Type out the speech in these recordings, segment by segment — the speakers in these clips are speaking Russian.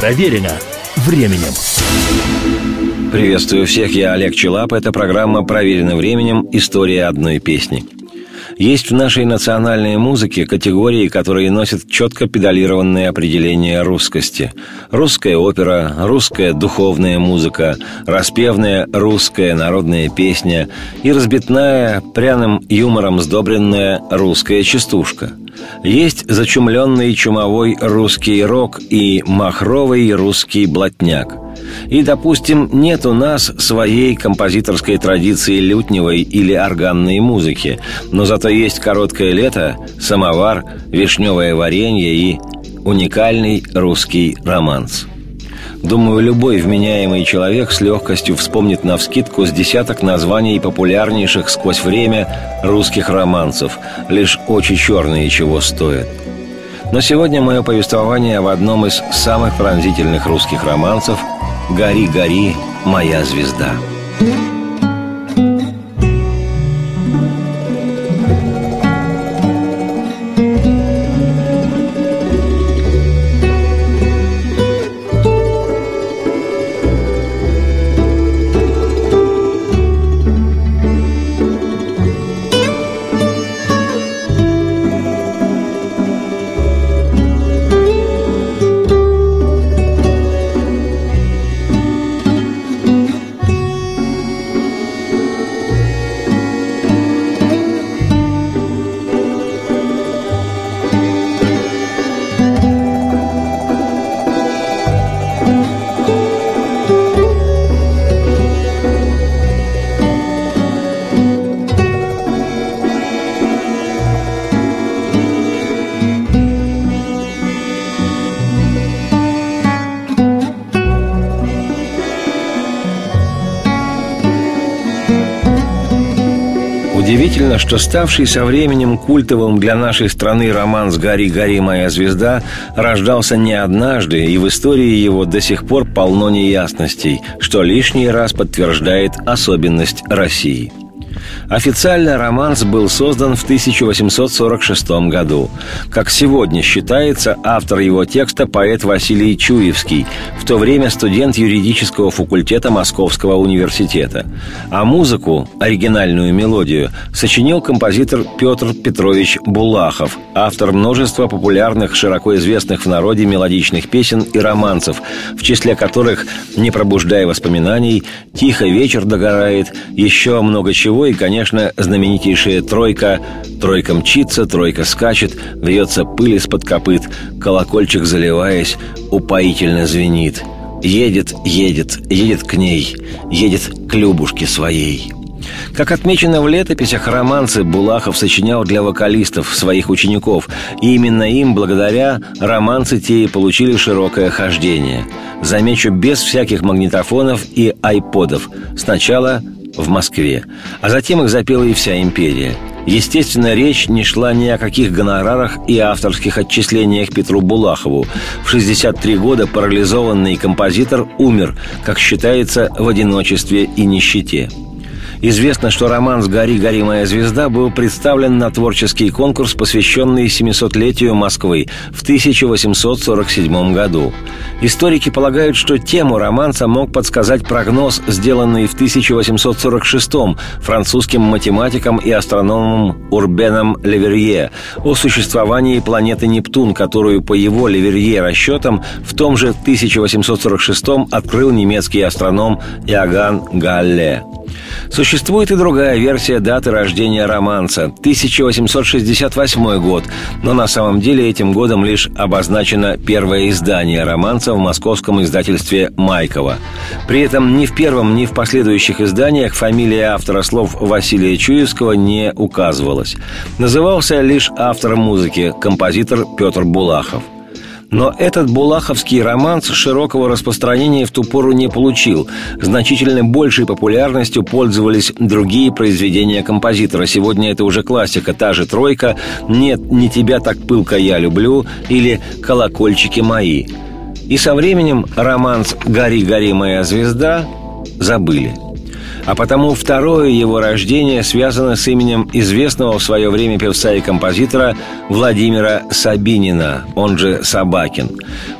Проверено временем. Приветствую всех, я Олег Челап. Это программа «Проверено временем. История одной песни». Есть в нашей национальной музыке категории, которые носят четко педалированные определения русскости. Русская опера, русская духовная музыка, распевная русская народная песня и разбитная, пряным юмором сдобренная русская частушка. Есть зачумленный чумовой русский рок и махровый русский блатняк – и, допустим, нет у нас своей композиторской традиции лютневой или органной музыки, но зато есть короткое лето, самовар, вишневое варенье и уникальный русский романс. Думаю, любой вменяемый человек с легкостью вспомнит на вскидку с десяток названий популярнейших сквозь время русских романсов, лишь очи черные чего стоят. Но сегодня мое повествование в одном из самых пронзительных русских романсов – «Гори, гори, моя звезда». Удивительно, что ставший со временем культовым для нашей страны роман «Гори, гори, моя звезда» рождался не однажды, и в истории его до сих пор полно неясностей, что лишний раз подтверждает особенность России – Официально романс был создан в 1846 году. Как сегодня считается, автор его текста – поэт Василий Чуевский, в то время студент юридического факультета Московского университета. А музыку, оригинальную мелодию, сочинил композитор Петр Петрович Булахов, автор множества популярных, широко известных в народе мелодичных песен и романсов, в числе которых «Не пробуждая воспоминаний», «Тихо вечер догорает», еще много чего и, конечно, конечно, знаменитейшая тройка «Тройка мчится, тройка скачет, вьется пыль из-под копыт, колокольчик заливаясь, упоительно звенит». Едет, едет, едет к ней, едет к Любушке своей. Как отмечено в летописях, романсы Булахов сочинял для вокалистов, своих учеников, и именно им, благодаря, романсы те и получили широкое хождение. Замечу, без всяких магнитофонов и айподов. Сначала в Москве, а затем их запела и вся империя. Естественно, речь не шла ни о каких гонорарах и авторских отчислениях Петру Булахову. В 63 года парализованный композитор умер, как считается, в одиночестве и нищете. Известно, что роман «Гори, гори, моя звезда» был представлен на творческий конкурс, посвященный 700-летию Москвы в 1847 году. Историки полагают, что тему романса мог подсказать прогноз, сделанный в 1846 французским математиком и астрономом Урбеном Леверье о существовании планеты Нептун, которую по его Леверье расчетам в том же 1846 открыл немецкий астроном Иоганн Галле. Существует и другая версия даты рождения романса – 1868 год, но на самом деле этим годом лишь обозначено первое издание романса в московском издательстве Майкова. При этом ни в первом, ни в последующих изданиях фамилия автора слов Василия Чуевского не указывалась. Назывался лишь автор музыки – композитор Петр Булахов – но этот булаховский романс широкого распространения в ту пору не получил. Значительно большей популярностью пользовались другие произведения композитора. Сегодня это уже классика, та же «Тройка», «Нет, не тебя так пылко я люблю» или «Колокольчики мои». И со временем романс «Гори, гори, моя звезда» забыли – а потому второе его рождение связано с именем известного в свое время певца и композитора Владимира Сабинина, он же Собакин.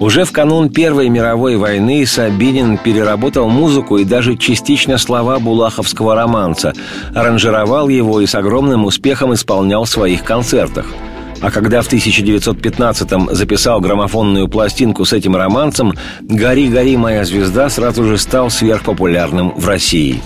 Уже в канун Первой мировой войны Сабинин переработал музыку и даже частично слова булаховского романса, аранжировал его и с огромным успехом исполнял в своих концертах – а когда в 1915-м записал граммофонную пластинку с этим романсом, «Гори, гори, моя звезда» сразу же стал сверхпопулярным в России.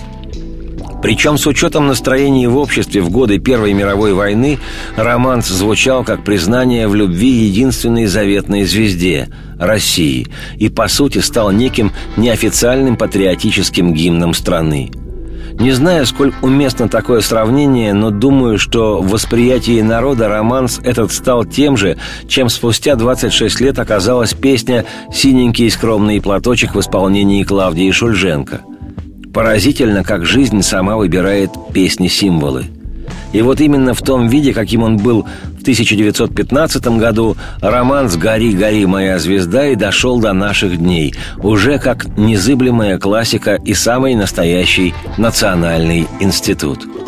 Причем с учетом настроений в обществе в годы Первой мировой войны романс звучал как признание в любви единственной заветной звезде – России, и по сути стал неким неофициальным патриотическим гимном страны – не знаю, сколь уместно такое сравнение, но думаю, что в восприятии народа романс этот стал тем же, чем спустя 26 лет оказалась песня «Синенький скромный платочек» в исполнении Клавдии Шульженко. Поразительно, как жизнь сама выбирает песни-символы – и вот именно в том виде, каким он был в 1915 году, роман с «Гори, гори, моя звезда» и дошел до наших дней, уже как незыблемая классика и самый настоящий национальный институт –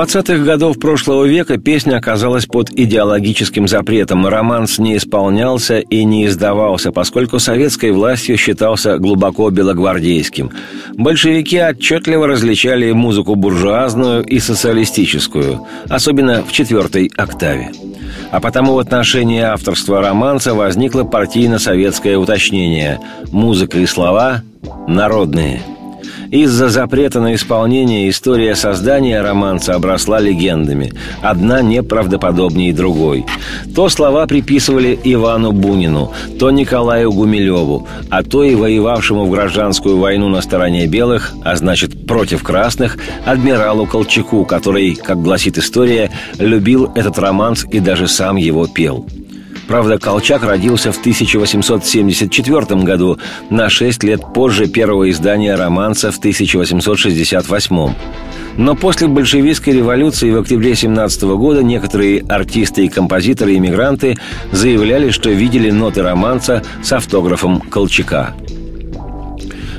20-х годов прошлого века песня оказалась под идеологическим запретом. Романс не исполнялся и не издавался, поскольку советской властью считался глубоко белогвардейским. Большевики отчетливо различали музыку буржуазную и социалистическую, особенно в четвертой октаве. А потому в отношении авторства романса возникло партийно-советское уточнение «музыка и слова народные». Из-за запрета на исполнение история создания романса обросла легендами, одна неправдоподобнее другой. То слова приписывали Ивану Бунину, то Николаю Гумилеву, а то и воевавшему в гражданскую войну на стороне белых, а значит против красных, адмиралу Колчаку, который, как гласит история, любил этот романс и даже сам его пел – Правда, Колчак родился в 1874 году, на шесть лет позже первого издания романса в 1868. Но после большевистской революции в октябре 17 года некоторые артисты и композиторы-иммигранты заявляли, что видели ноты романса с автографом Колчака –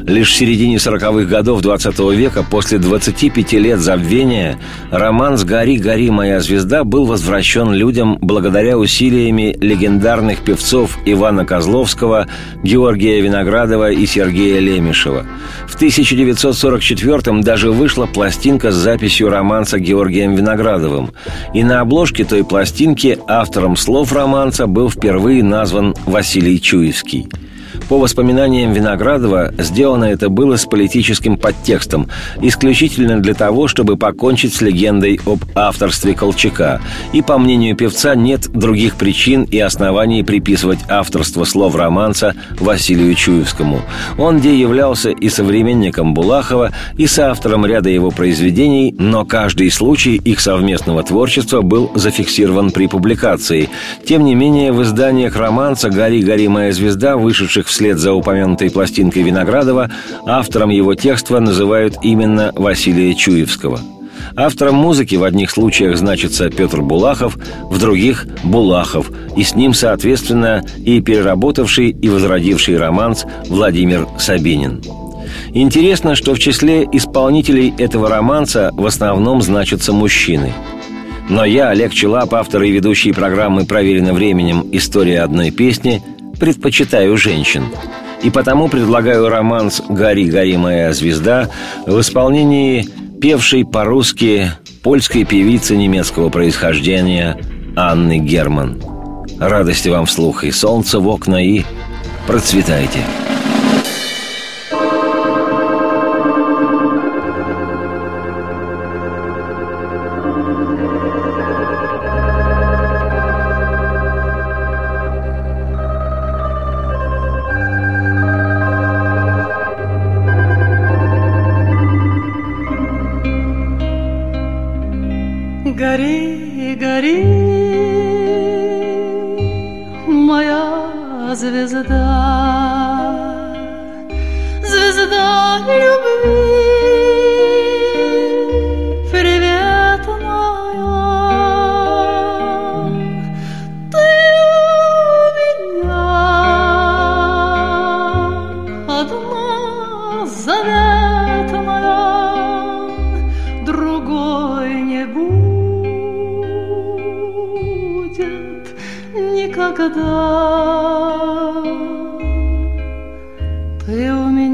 Лишь в середине 40-х годов 20 века, после 25 лет забвения, роман «С гори, гори, моя звезда» был возвращен людям благодаря усилиями легендарных певцов Ивана Козловского, Георгия Виноградова и Сергея Лемешева. В 1944-м даже вышла пластинка с записью романса Георгием Виноградовым. И на обложке той пластинки автором слов романса был впервые назван Василий Чуевский – по воспоминаниям Виноградова, сделано это было с политическим подтекстом, исключительно для того, чтобы покончить с легендой об авторстве Колчака. И, по мнению певца, нет других причин и оснований приписывать авторство слов романса Василию Чуевскому. Он где являлся и современником Булахова, и соавтором ряда его произведений, но каждый случай их совместного творчества был зафиксирован при публикации. Тем не менее, в изданиях романса «Гори, гори, моя звезда», вышедших в вслед за упомянутой пластинкой Виноградова, автором его текста называют именно Василия Чуевского. Автором музыки в одних случаях значится Петр Булахов, в других – Булахов, и с ним, соответственно, и переработавший и возродивший романс Владимир Сабинин. Интересно, что в числе исполнителей этого романса в основном значатся мужчины. Но я, Олег Челап, автор и ведущий программы «Проверено временем. История одной песни», предпочитаю женщин. И потому предлагаю романс «Гори, гори, моя звезда» в исполнении певшей по-русски польской певицы немецкого происхождения Анны Герман. Радости вам вслух и солнца в окна и процветайте! Гори, гори, моя звезда, звезда любви. Никогда Ты у меня одна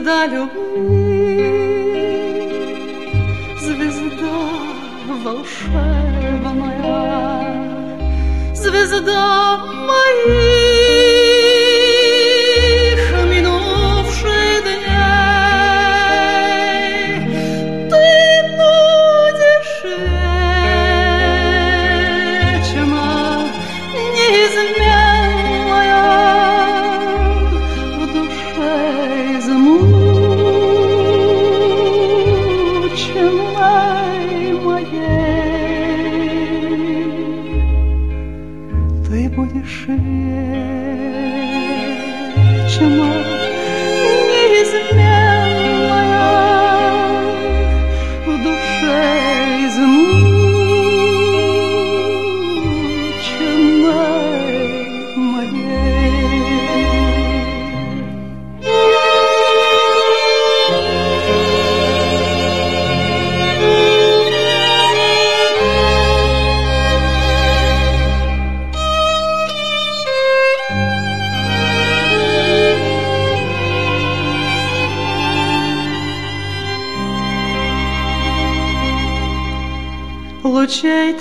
звезда любви, звезда волшебная, звезда моих.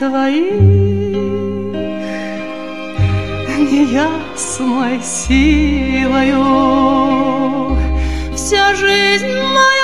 Твоих неясной силою. Вся жизнь моя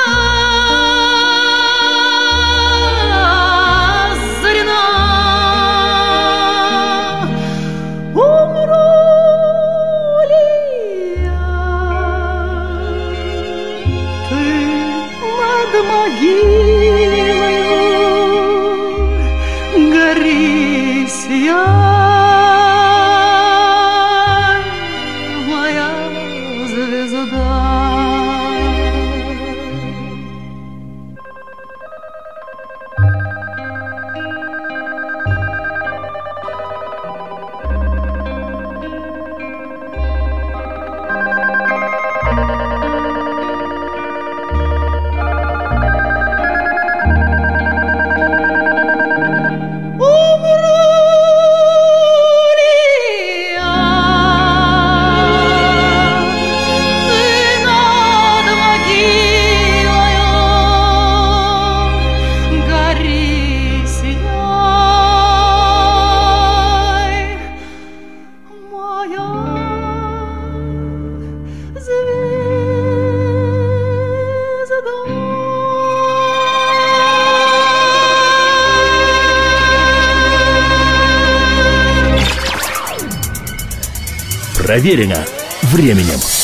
Проверено временем.